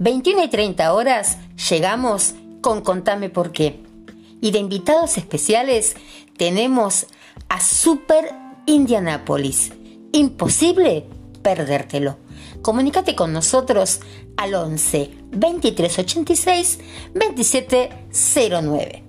21 y 30 horas llegamos con Contame por qué. Y de invitados especiales tenemos a Super Indianapolis. Imposible perdértelo. Comunícate con nosotros al 11 2386 2709.